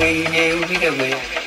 nghe nghe biết được mày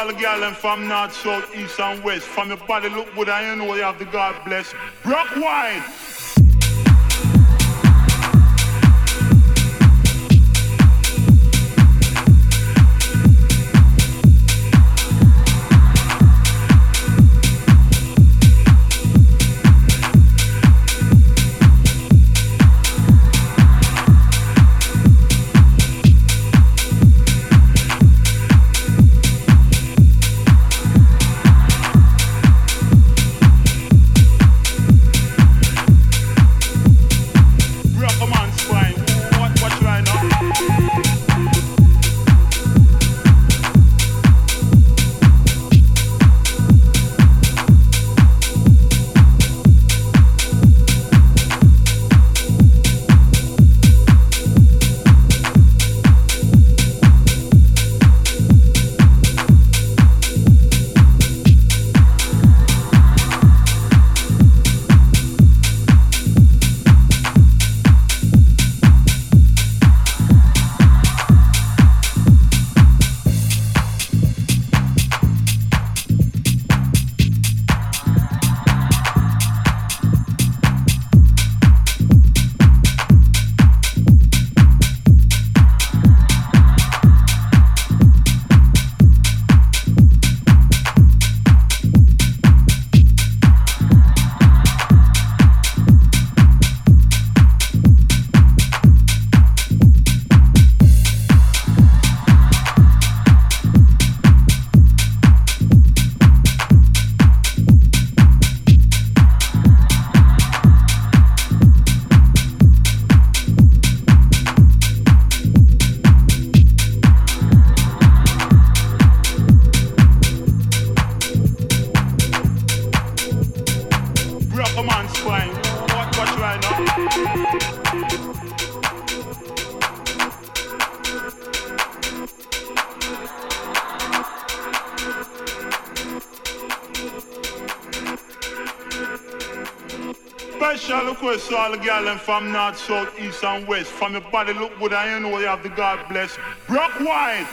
all the girls from north, south, east and west. From your body look good and you know you have the God bless. Brock wine. To all the girls from north, south, east and west. From your body look good you know you have the God bless. Brock wine.